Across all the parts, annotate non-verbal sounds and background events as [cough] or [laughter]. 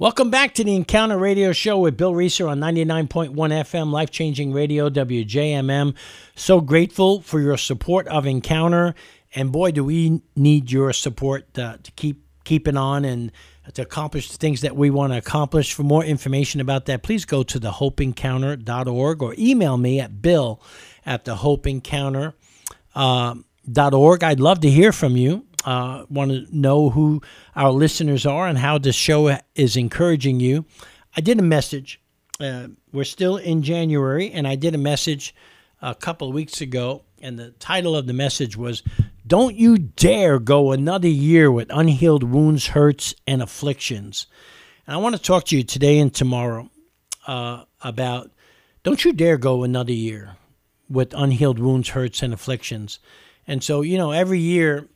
Welcome back to the Encounter Radio Show with Bill Reeser on 99.1 FM, life changing radio, WJMM. So grateful for your support of Encounter. And boy, do we need your support uh, to keep keeping on and to accomplish the things that we want to accomplish. For more information about that, please go to thehopeencounter.org or email me at bill at thehopeencounter.org. Uh, I'd love to hear from you uh, want to know who our listeners are and how this show is encouraging you, I did a message. Uh, we're still in January, and I did a message a couple of weeks ago, and the title of the message was Don't You Dare Go Another Year with Unhealed Wounds, Hurts, and Afflictions. And I want to talk to you today and tomorrow uh, about Don't You Dare Go Another Year with Unhealed Wounds, Hurts, and Afflictions. And so, you know, every year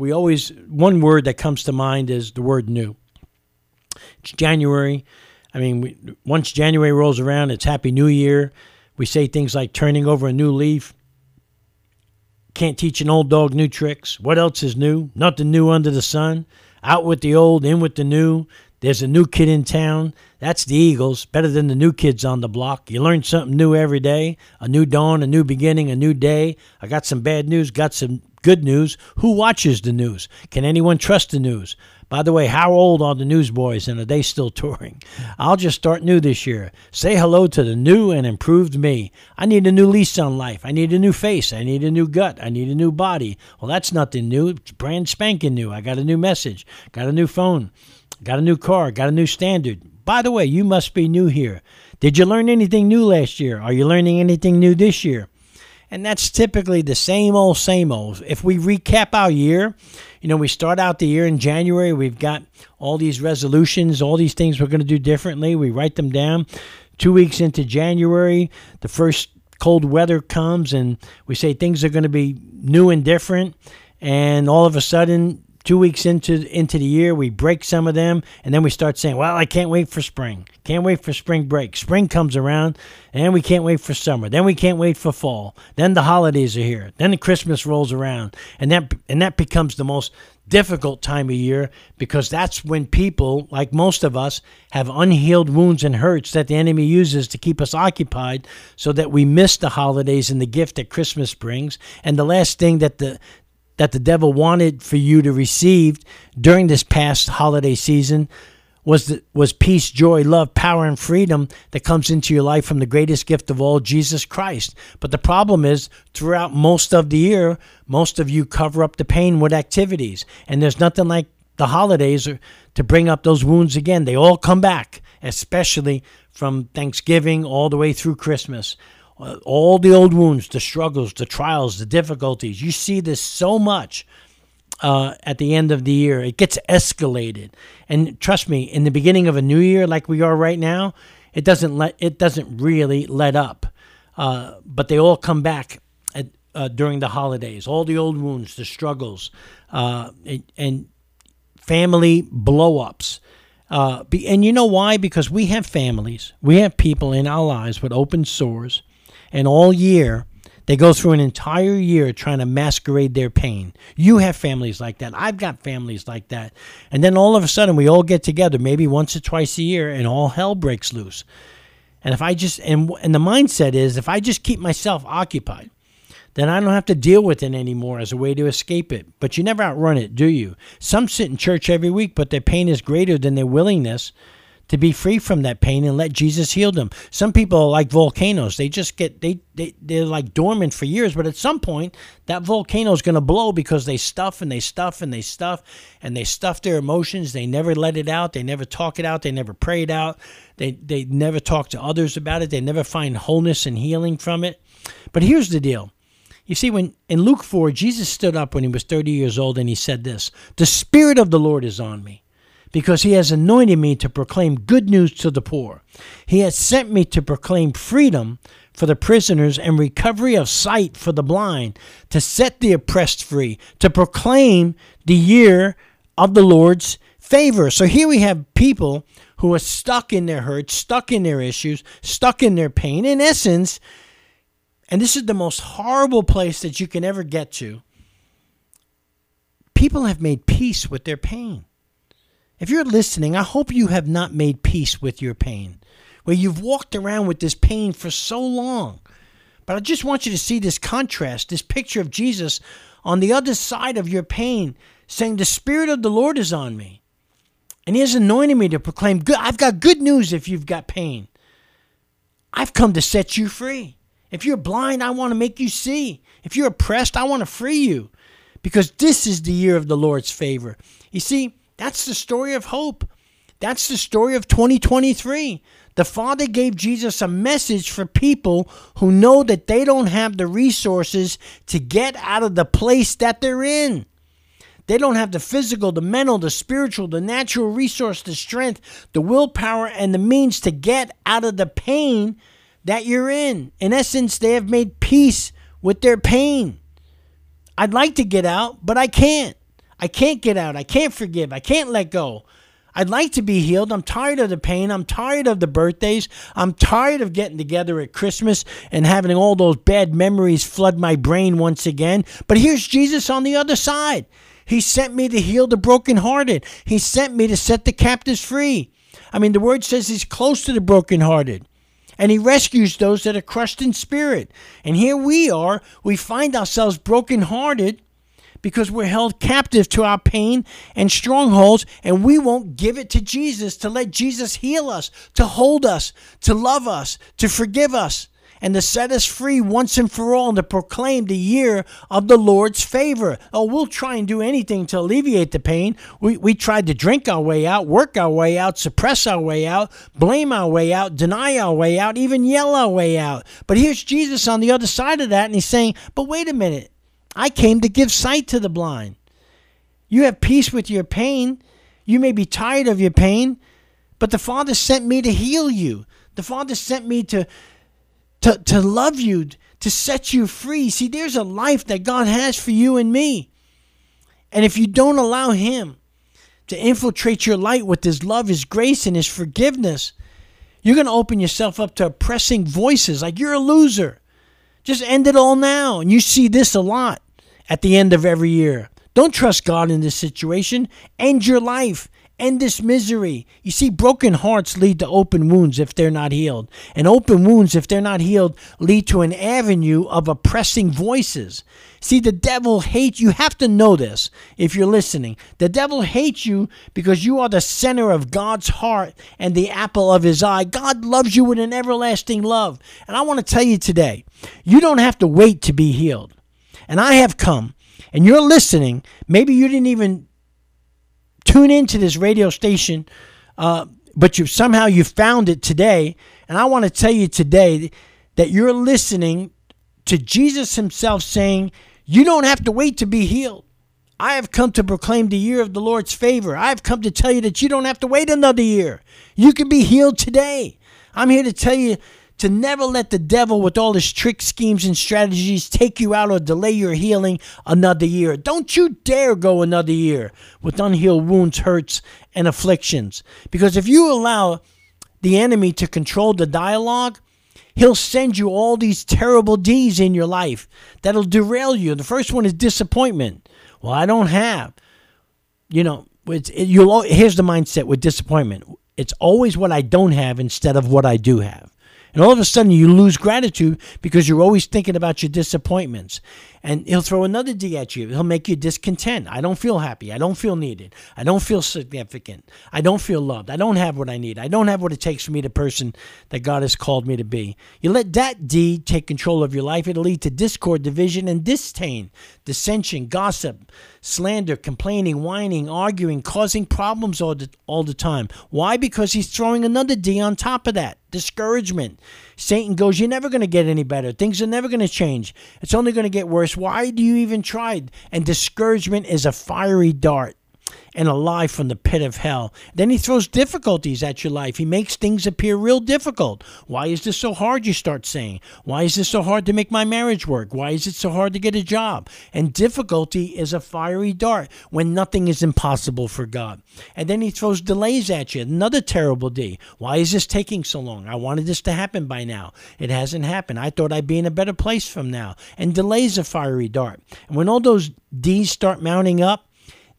we always one word that comes to mind is the word new. It's January. I mean, we, once January rolls around, it's Happy New Year. We say things like turning over a new leaf. Can't teach an old dog new tricks. What else is new? Nothing new under the sun. Out with the old, in with the new. There's a new kid in town. That's the Eagles. Better than the new kids on the block. You learn something new every day. A new dawn, a new beginning, a new day. I got some bad news, got some Good news who watches the news? Can anyone trust the news? By the way, how old are the newsboys and are they still [laughs] touring? I'll just start new this year. Say hello to the new and improved me. I need a new lease on life. I need a new face. I need a new gut. I need a new body. Well, that's nothing new. It's brand spanking new. I got a new message. Got a new phone. Got a new car. Got a new standard. By the way, you must be new here. Did you learn anything new last year? Are you learning anything new this year? And that's typically the same old, same old. If we recap our year, you know, we start out the year in January, we've got all these resolutions, all these things we're going to do differently. We write them down. Two weeks into January, the first cold weather comes and we say things are going to be new and different. And all of a sudden, two weeks into into the year, we break some of them, and then we start saying, "Well, I can't wait for spring. Can't wait for spring break. Spring comes around, and we can't wait for summer. Then we can't wait for fall. Then the holidays are here. Then the Christmas rolls around, and that and that becomes the most difficult time of year because that's when people, like most of us, have unhealed wounds and hurts that the enemy uses to keep us occupied so that we miss the holidays and the gift that Christmas brings. And the last thing that the that the devil wanted for you to receive during this past holiday season was the, was peace, joy, love, power, and freedom that comes into your life from the greatest gift of all, Jesus Christ. But the problem is, throughout most of the year, most of you cover up the pain with activities, and there's nothing like the holidays to bring up those wounds again. They all come back, especially from Thanksgiving all the way through Christmas all the old wounds, the struggles, the trials, the difficulties. You see this so much uh, at the end of the year. It gets escalated, and trust me, in the beginning of a new year, like we are right now, it doesn't let it doesn't really let up. Uh, but they all come back at, uh, during the holidays. All the old wounds, the struggles, uh, and family blow-ups. Uh, and you know why? Because we have families, we have people in our lives with open sores and all year they go through an entire year trying to masquerade their pain. You have families like that. I've got families like that. And then all of a sudden we all get together maybe once or twice a year and all hell breaks loose. And if I just and and the mindset is if I just keep myself occupied, then I don't have to deal with it anymore as a way to escape it. But you never outrun it, do you? Some sit in church every week, but their pain is greater than their willingness to be free from that pain and let Jesus heal them. Some people are like volcanoes. They just get they, they they're like dormant for years, but at some point that volcano is going to blow because they stuff and they stuff and they stuff and they stuff their emotions. They never let it out. They never talk it out. They never pray it out. They they never talk to others about it. They never find wholeness and healing from it. But here's the deal. You see, when in Luke 4, Jesus stood up when he was 30 years old and he said this The Spirit of the Lord is on me because he has anointed me to proclaim good news to the poor. He has sent me to proclaim freedom for the prisoners and recovery of sight for the blind, to set the oppressed free, to proclaim the year of the Lord's favor. So here we have people who are stuck in their hurt, stuck in their issues, stuck in their pain. In essence, and this is the most horrible place that you can ever get to, people have made peace with their pain. If you're listening, I hope you have not made peace with your pain, where you've walked around with this pain for so long. But I just want you to see this contrast, this picture of Jesus on the other side of your pain, saying, The Spirit of the Lord is on me. And He has anointed me to proclaim good. I've got good news if you've got pain. I've come to set you free. If you're blind, I want to make you see. If you're oppressed, I want to free you. Because this is the year of the Lord's favor. You see, that's the story of hope. That's the story of 2023. The Father gave Jesus a message for people who know that they don't have the resources to get out of the place that they're in. They don't have the physical, the mental, the spiritual, the natural resource, the strength, the willpower, and the means to get out of the pain that you're in. In essence, they have made peace with their pain. I'd like to get out, but I can't. I can't get out. I can't forgive. I can't let go. I'd like to be healed. I'm tired of the pain. I'm tired of the birthdays. I'm tired of getting together at Christmas and having all those bad memories flood my brain once again. But here's Jesus on the other side. He sent me to heal the brokenhearted, He sent me to set the captives free. I mean, the word says He's close to the brokenhearted and he rescues those that are crushed in spirit. And here we are, we find ourselves brokenhearted because we're held captive to our pain and strongholds, and we won't give it to Jesus to let Jesus heal us, to hold us, to love us, to forgive us and to set us free once and for all and to proclaim the year of the Lord's favor. Oh, we'll try and do anything to alleviate the pain. We, we tried to drink our way out, work our way out, suppress our way out, blame our way out, deny our way out, even yell our way out. But here's Jesus on the other side of that, and he's saying, But wait a minute. I came to give sight to the blind. You have peace with your pain. You may be tired of your pain, but the Father sent me to heal you. The Father sent me to to, to love you, to set you free. See, there's a life that God has for you and me. And if you don't allow Him to infiltrate your light with His love, His grace, and His forgiveness, you're going to open yourself up to oppressing voices like you're a loser. Just end it all now. And you see this a lot at the end of every year. Don't trust God in this situation. End your life end this misery. You see, broken hearts lead to open wounds if they're not healed. And open wounds, if they're not healed, lead to an avenue of oppressing voices. See, the devil hates you. have to know this if you're listening. The devil hates you because you are the center of God's heart and the apple of his eye. God loves you with an everlasting love. And I want to tell you today, you don't have to wait to be healed. And I have come and you're listening. Maybe you didn't even tune into this radio station, uh, but you somehow you found it today. And I want to tell you today that you're listening to Jesus Himself saying, You don't have to wait to be healed. I have come to proclaim the year of the Lord's favor. I have come to tell you that you don't have to wait another year. You can be healed today. I'm here to tell you to never let the devil, with all his tricks, schemes, and strategies, take you out or delay your healing another year. Don't you dare go another year with unhealed wounds, hurts, and afflictions. Because if you allow the enemy to control the dialogue, he'll send you all these terrible deeds in your life that'll derail you. The first one is disappointment. Well, I don't have. You know, it's, it, you'll, here's the mindset with disappointment it's always what I don't have instead of what I do have. And all of a sudden, you lose gratitude because you're always thinking about your disappointments. And he'll throw another D at you. He'll make you discontent. I don't feel happy. I don't feel needed. I don't feel significant. I don't feel loved. I don't have what I need. I don't have what it takes for me, the person that God has called me to be. You let that D take control of your life, it'll lead to discord, division, and disdain, dissension, gossip, slander, complaining, whining, arguing, causing problems all the, all the time. Why? Because he's throwing another D on top of that discouragement. Satan goes, You're never going to get any better. Things are never going to change. It's only going to get worse. Why do you even try? And discouragement is a fiery dart and a lie from the pit of hell. Then he throws difficulties at your life. He makes things appear real difficult. Why is this so hard? You start saying. Why is this so hard to make my marriage work? Why is it so hard to get a job? And difficulty is a fiery dart when nothing is impossible for God. And then he throws delays at you. Another terrible D. Why is this taking so long? I wanted this to happen by now. It hasn't happened. I thought I'd be in a better place from now. And delays a fiery dart. And when all those D's start mounting up,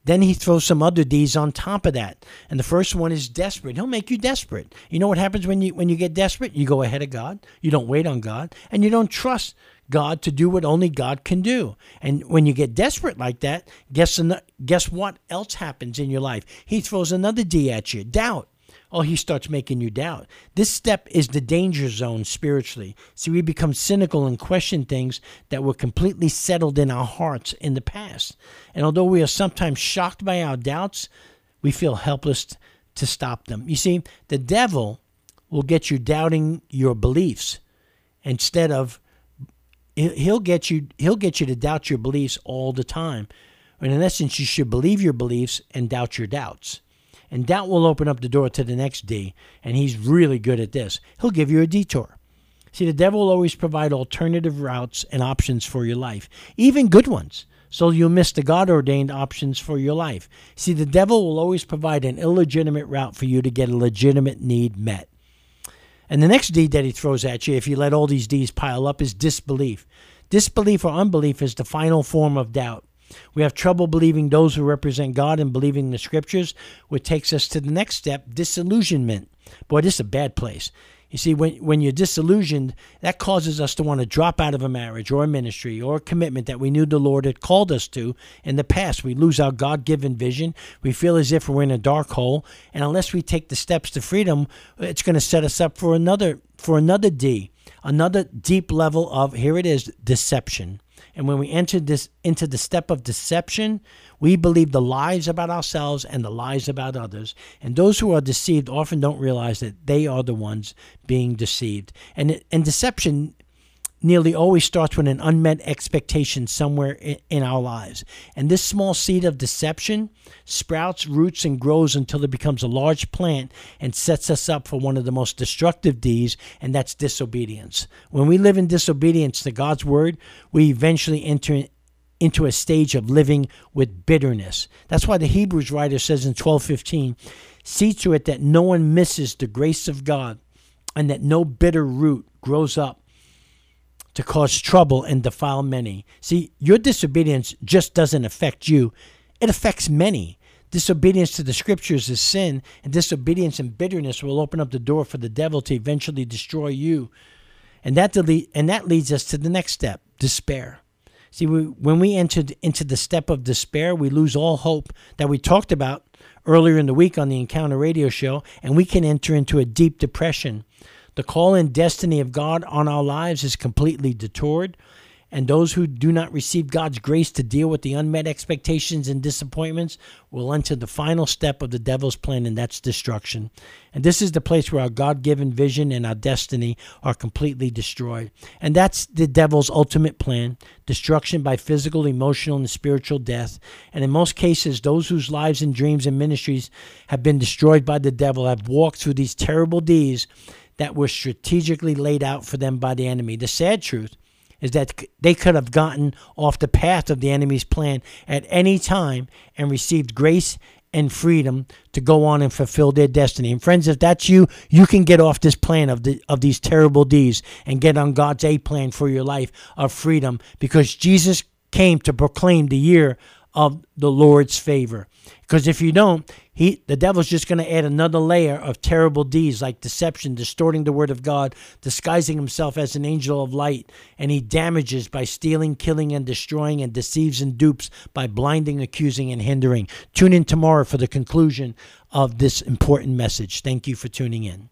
Then he throws some other D's on top of that. And the first one is desperate. He'll make you desperate. You know what happens when you when you get desperate? You go ahead of God. You don't wait on God, and you don't trust God to do what only God can do. And when you get desperate like that, guess guess what else happens in your life? He throws another D at you, doubt. Oh, he starts making you doubt. This step is the danger zone spiritually. See, we become cynical and question things that were completely settled in our hearts in the past. And although we are sometimes shocked by our doubts, we feel helpless to stop them. You see, the devil will get you doubting your beliefs instead of he'll get you he'll get you to doubt your beliefs all the time. And in essence, you should believe your beliefs and doubt your doubts. And doubt will open up the door to the next D, and he's really good at this. He'll give you a detour. See, the devil will always provide alternative routes and options for your life, even good ones, so you'll miss the God ordained options for your life. See, the devil will always provide an illegitimate route for you to get a legitimate need met. And the next D that he throws at you, if you let all these D's pile up, is disbelief. Disbelief or unbelief is the final form of doubt. We have trouble believing those who represent God and believing the scriptures, which takes us to the next step disillusionment. Boy, this is a bad place. You see, when, when you're disillusioned, that causes us to want to drop out of a marriage or a ministry or a commitment that we knew the Lord had called us to in the past. We lose our God given vision. We feel as if we're in a dark hole. And unless we take the steps to freedom, it's going to set us up for another for another D, another deep level of here it is, deception. And when we enter this into the step of deception, we believe the lies about ourselves and the lies about others. And those who are deceived often don't realize that they are the ones being deceived. And and deception nearly always starts with an unmet expectation somewhere in our lives. And this small seed of deception sprouts, roots, and grows until it becomes a large plant and sets us up for one of the most destructive D's, and that's disobedience. When we live in disobedience to God's word, we eventually enter into a stage of living with bitterness. That's why the Hebrews writer says in 12:15, "See to it that no one misses the grace of God, and that no bitter root grows up to cause trouble and defile many. See, your disobedience just doesn't affect you, it affects many. Disobedience to the scriptures is sin, and disobedience and bitterness will open up the door for the devil to eventually destroy you. And that, and that leads us to the next step despair. See, we, when we enter into the step of despair, we lose all hope that we talked about earlier in the week on the Encounter Radio Show, and we can enter into a deep depression. The call and destiny of God on our lives is completely detoured, and those who do not receive God's grace to deal with the unmet expectations and disappointments will enter the final step of the devil's plan, and that's destruction. And this is the place where our God given vision and our destiny are completely destroyed. And that's the devil's ultimate plan destruction by physical, emotional, and spiritual death. And in most cases, those whose lives and dreams and ministries have been destroyed by the devil have walked through these terrible deeds that were strategically laid out for them by the enemy. The sad truth is that they could have gotten off the path of the enemy's plan at any time and received grace and freedom to go on and fulfill their destiny. And friends, if that's you, you can get off this plan of the of these terrible deeds and get on God's A plan for your life of freedom because Jesus came to proclaim the year of the Lord's favor. Because if you don't, he the devil's just going to add another layer of terrible deeds like deception, distorting the word of God, disguising himself as an angel of light, and he damages by stealing, killing, and destroying, and deceives and dupes by blinding, accusing, and hindering. Tune in tomorrow for the conclusion of this important message. Thank you for tuning in.